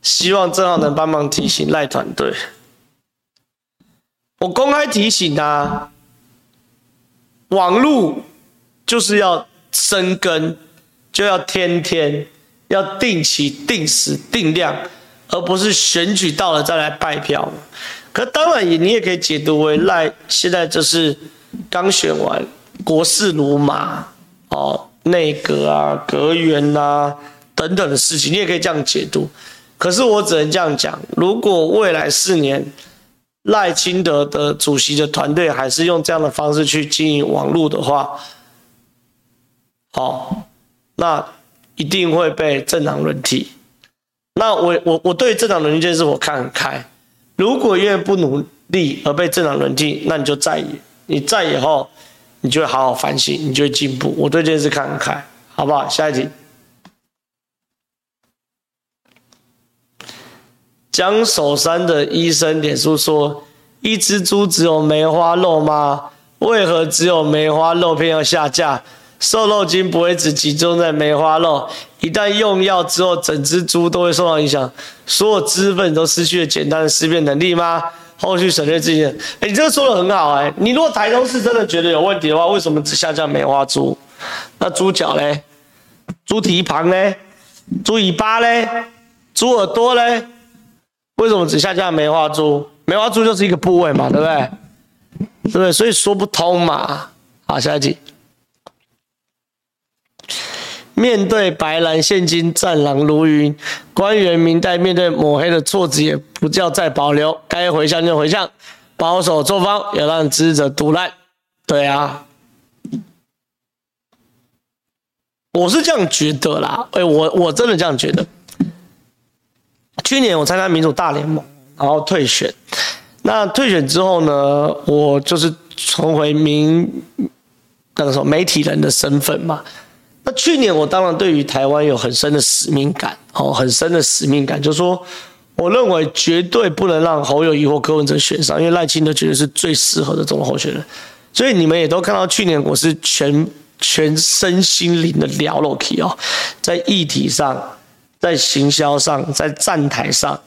希望正好能帮忙提醒赖团队。我公开提醒啊，网络就是要生根，就要天天要定期、定时、定量，而不是选举到了再来拜票。可当然也，你也可以解读为赖现在就是刚选完，国事如麻哦，内阁啊、阁员啊等等的事情，你也可以这样解读。可是我只能这样讲：如果未来四年赖清德的主席的团队还是用这样的方式去经营网络的话，好，那一定会被政党轮替。那我我我对政党轮替这件事我看很开。如果因为不努力而被政党轮替，那你就在野，你在野后，你就会好好反省，你就会进步。我对这件事看很开，好不好？下一题。江守山的医生脸书说：“一只猪只有梅花肉吗？为何只有梅花肉片要下架？瘦肉精不会只集中在梅花肉。”一旦用药之后，整只猪都会受到影响，所有脂粉都失去了简单的识别能力吗？后续省略这些。哎，你这个说的很好哎。你如果台中市真的觉得有问题的话，为什么只下降梅花猪？那猪脚嘞？猪蹄膀嘞？猪尾巴嘞？猪耳朵嘞？为什么只下降梅花猪？梅花猪就是一个部位嘛，对不对？对不对？所以说不通嘛。好，下一题。面对白蓝现今战狼如云，官员明代面对抹黑的措辞也不叫再保留，该回向就回向，保守作风也让支持者赌烂。对啊，我是这样觉得啦。哎，我我真的这样觉得。去年我参加民主大联盟，然后退选。那退选之后呢，我就是重回民那个什么媒体人的身份嘛。去年我当然对于台湾有很深的使命感，哦，很深的使命感，就是说，我认为绝对不能让侯友宜或柯文哲选上，因为赖清德绝对是最适合的总统候选人。所以你们也都看到，去年我是全全身心灵的了落去哦，在议题上，在行销上，在站台上，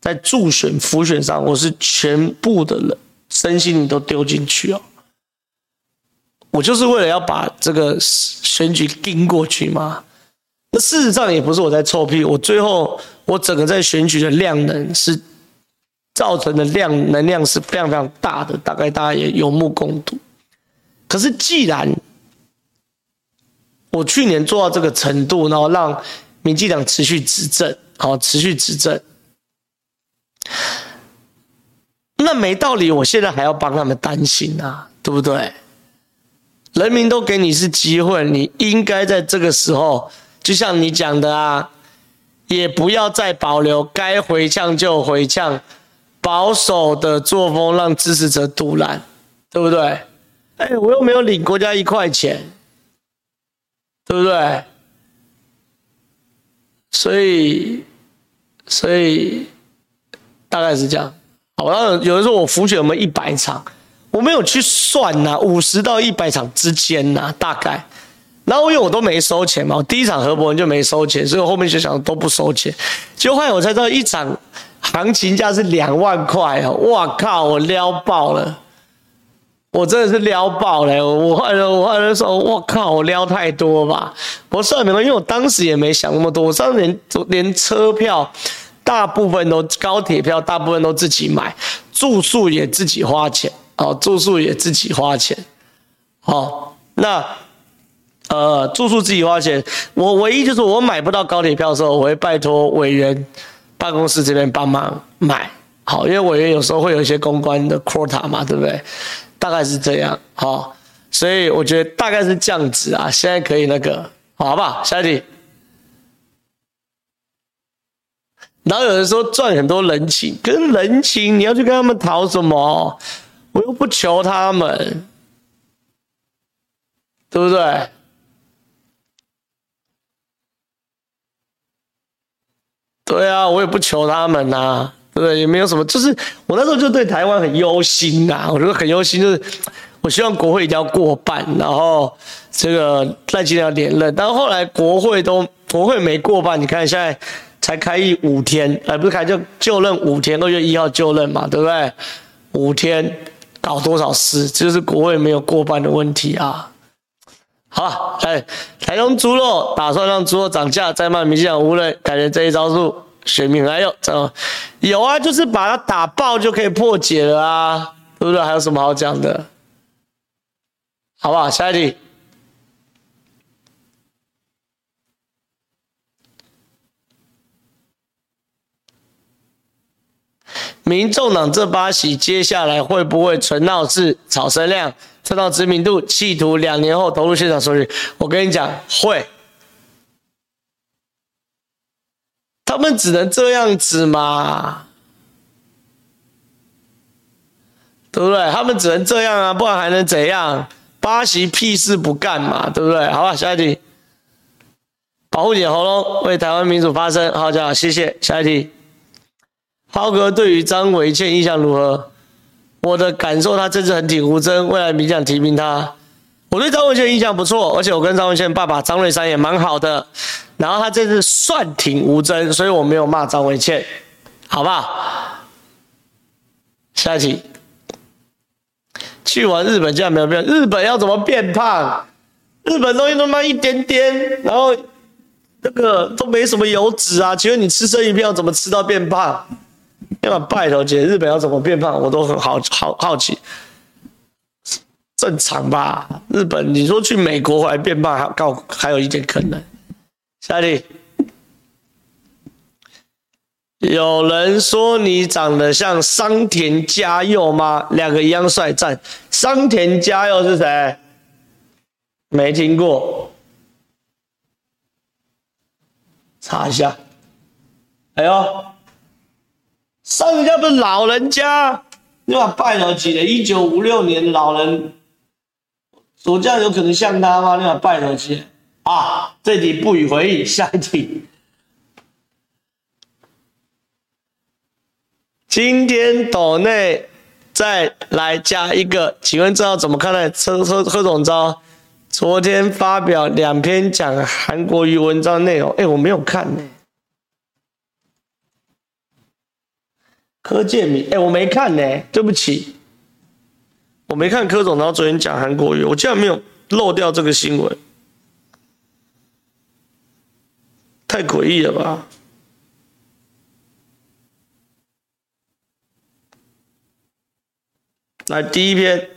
在助选、辅选上，我是全部的人身心灵都丢进去哦。我就是为了要把这个选举盯过去嘛。那事实上也不是我在臭屁，我最后我整个在选举的量能是造成的量能量是非常非常大的，大概大家也有目共睹。可是既然我去年做到这个程度，然后让民进党持续执政，好持续执政。那没道理，我现在还要帮他们担心啊，对不对？人民都给你是机会，你应该在这个时候，就像你讲的啊，也不要再保留，该回呛就回呛，保守的作风让支持者赌烂，对不对？哎，我又没有领国家一块钱，对不对？所以，所以。大概是这样，好，然后有人说我浮选有没有一百场，我没有去算呐、啊，五十到一百场之间呐、大概。然后因为我都没收钱嘛，我第一场何博文就没收钱，所以我后面就想都不收钱。结果后来我才知道一场行情价是两万块哦！哇靠，我撩爆了，我真的是撩爆了。我后来我后来说，我靠，我撩太多吧？我算没有，因为我当时也没想那么多，我当时连连车票。大部分都高铁票，大部分都自己买，住宿也自己花钱，哦，住宿也自己花钱，哦，那呃，住宿自己花钱，我唯一就是我买不到高铁票的时候，我会拜托委员办公室这边帮忙买，好，因为委员有时候会有一些公关的 quota 嘛，对不对？大概是这样，好，所以我觉得大概是这样子啊，现在可以那个，好不好？下一题。然后有人说赚很多人情，跟人情你要去跟他们讨什么？我又不求他们，对不对？对啊，我也不求他们呐、对不对？也没有什么，就是我那时候就对台湾很忧心呐、啊，我觉得很忧心，就是我希望国会一定要过半，然后这个赖清德要连任，但后来国会都国会没过半，你看现在。才开议五天，而不是开就就任五天，二月一号就任嘛，对不对？五天搞多少事，这就是国会没有过半的问题啊。好，来台中猪肉打算让猪肉涨价，再卖民进党无人，感觉这一招数选民还有这有啊，就是把它打爆就可以破解了啊，对不对？还有什么好讲的？好不好？下一题。民众党这八席接下来会不会纯闹事、炒声量、蹭到知名度，企图两年后投入现场选举？我跟你讲，会。他们只能这样子嘛，对不对？他们只能这样啊，不然还能怎样？八席屁事不干嘛，对不对？好吧，下一题。保护你喉咙，为台湾民主发声。好，这样，谢谢。下一题。浩哥对于张维倩印象如何？我的感受，他这次很挺吴峥，未来民进党提名他。我对张维倩印象不错，而且我跟张维倩爸爸张瑞山也蛮好的。然后他这次算挺吴峥，所以我没有骂张维倩，好不好？下一题。去完日本竟然没有变，日本要怎么变胖？日本东西都卖一点点，然后那个都没什么油脂啊，请问你吃生鱼片要怎么吃到变胖？要拜托姐，日本要怎么变胖，我都很好好好奇，正常吧？日本，你说去美国还变胖，还告还有一点可能。下一题，有人说你长得像桑田佳佑吗？两个一样帅，赞。桑田佳佑是谁？没听过，查一下。哎呦。上人家不是老人家，你把拜了几年？一九五六年的老人，我这样有可能像他吗？你把拜了几啊？这题不予回应，下一题。今天岛内再来加一个，请问这要怎么看待车车车总招昨天发表两篇讲韩国瑜文章内容？哎，我没有看呢。柯建铭，哎，我没看呢，对不起，我没看柯总，然后昨天讲韩国瑜，我竟然没有漏掉这个新闻，太诡异了吧？来，第一篇，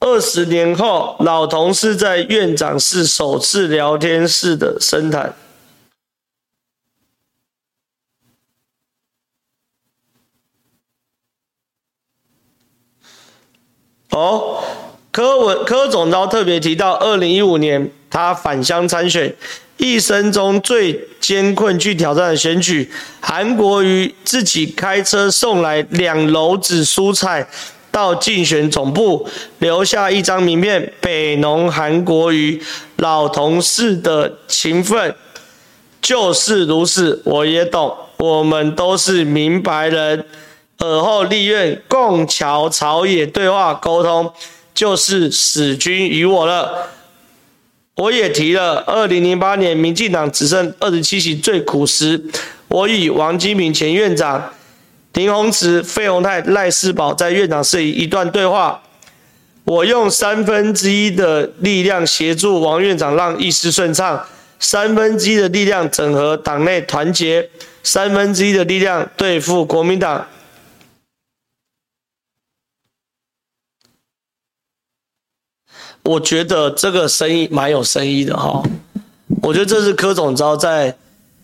二十年后，老同事在院长室首次聊天室的深谈。哦，柯文柯总召特别提到，二零一五年他返乡参选，一生中最艰困、具挑战的选举，韩国瑜自己开车送来两篓子蔬菜到竞选总部，留下一张名片：“北农韩国瑜，老同事的情分就是如此。”我也懂，我们都是明白人。尔后立院共桥朝野对话沟通，就是死君与我了。我也提了，二零零八年民进党只剩二十七席最苦时，我与王金平前院长、林鸿池、费鸿泰、赖世宝在院长室里一段对话。我用三分之一的力量协助王院长让议事顺畅，三分之一的力量整合党内团结，三分之一的力量对付国民党。我觉得这个生意蛮有生意的哈，我觉得这是柯总招在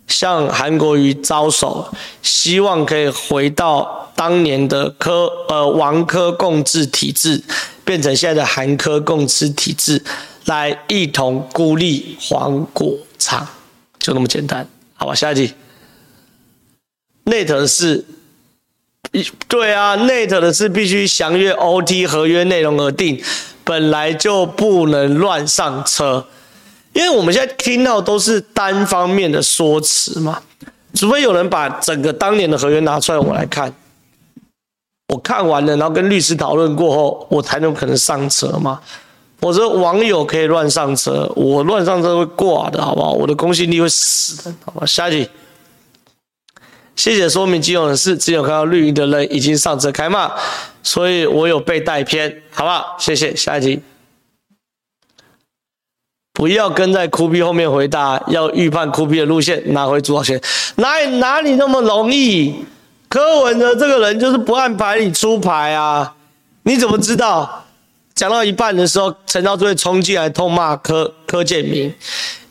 向韩国瑜招手，希望可以回到当年的柯呃王柯共治体制，变成现在的韩柯共治体制，来一同孤立黄国昌，就那么简单，好吧？下一题，NET 的事，对啊内特的事必须详阅 OT 合约内容而定。本来就不能乱上车，因为我们现在听到都是单方面的说辞嘛，除非有人把整个当年的合约拿出来我来看，我看完了，然后跟律师讨论过后，我才能可能上车嘛。我说网友可以乱上车，我乱上车会挂的，好不好？我的公信力会死的，好吧？下一题。谢谢说明基隆的事，只有看到绿营的人已经上车开骂，所以我有被带偏，好不好？谢谢。下一题，不要跟在哭逼后面回答，要预判哭逼的路线，拿回主导权。哪里哪里那么容易？柯文哲这个人就是不按牌理出牌啊！你怎么知道？讲到一半的时候，陈昭会冲进来痛骂柯柯建铭，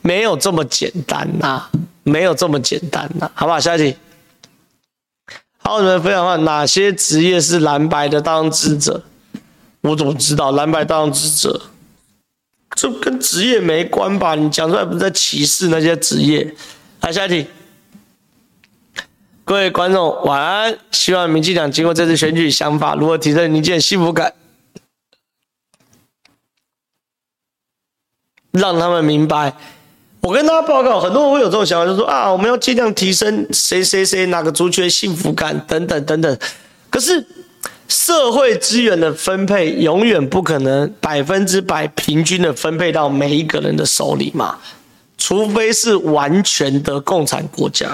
没有这么简单呐、没有这么简单呐、好不好？下一题。好，你们分享的话，哪些职业是蓝白的当支者？我怎么知道蓝白当支者？这跟职业没关吧？你讲出来不是在歧视那些职业？来，下一题。各位观众晚安，希望民进党经过这次选举，想法如何提升民间幸福感，让他们明白。我跟大家报告，很多人会有这种想法，就说啊，我们要尽量提升谁谁谁哪个族群幸福感等等等等。可是社会资源的分配永远不可能百分之百平均的分配到每一个人的手里嘛，除非是完全的共产国家。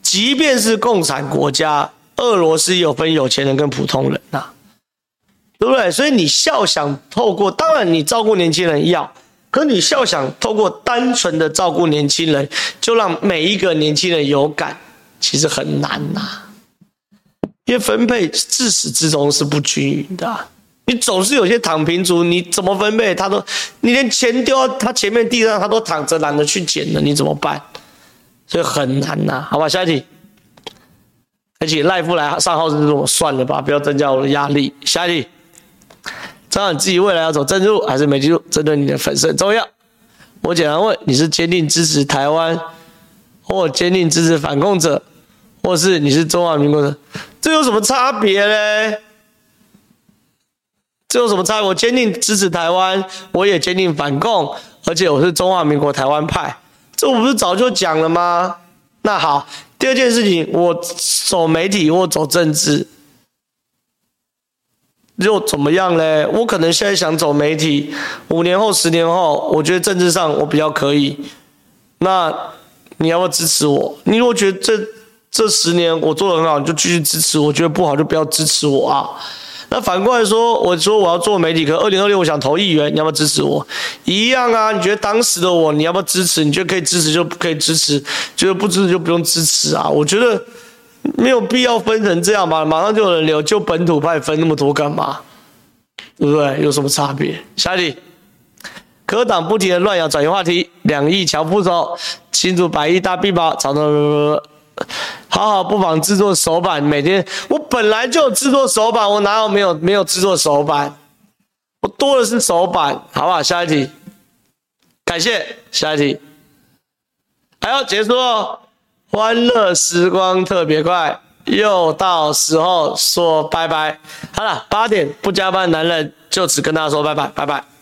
即便是共产国家，俄罗斯有分有钱人跟普通人呐，对不对？所以你笑想透过，当然你照顾年轻人要。可你笑想透过单纯的照顾年轻人，就让每一个年轻人有感，其实很难呐、因为分配自始至终是不均匀的、你总是有些躺平族，你怎么分配他都，你连钱丢到他前面地上，他都躺着懒得去捡了，你怎么办？所以很难呐、好吧，下一题。而且赖夫来上号是我算了吧，不要增加我的压力。下一题。知道你自己未来要走政治路还是媒体路，这对你的粉丝很重要。我简单问：你是坚定支持台湾，或坚定支持反共者，或是你是中华民国的？这有什么差别嘞？这有什么差？我坚定支持台湾，我也坚定反共，而且我是中华民国台湾派，这我不是早就讲了吗？那好，第二件事情，我走媒体或走政治。又怎么样嘞？我可能现在想走媒体，五年后、十年后，我觉得政治上我比较可以。那你要不要支持我？你如果觉得这这十年我做得很好，你就继续支持我；觉得不好就不要支持我啊。那反过来说，我说我要做媒体，可二零二六我想投议员，你要不要支持我？一样啊。你觉得当时的我，你要不要支持？你觉得可以支持就可以支持，觉得不支持就不用支持啊。我觉得没有必要分成这样吧，马上就有人留，就本土派分那么多干嘛？对不对？有什么差别？下一题，柯党不停的乱咬转移话题，两亿乔副手，新竹百亿大币宝，吵得。好好不妨制作手板，每天我本来就有制作手板，我哪有没有没有制作手板？我多的是手板，好不好？下一题，感谢下一题，还要结束哦，欢乐时光特别快，又到时候说拜拜。好了，八点不加班，男人就此跟大家说拜拜，拜拜。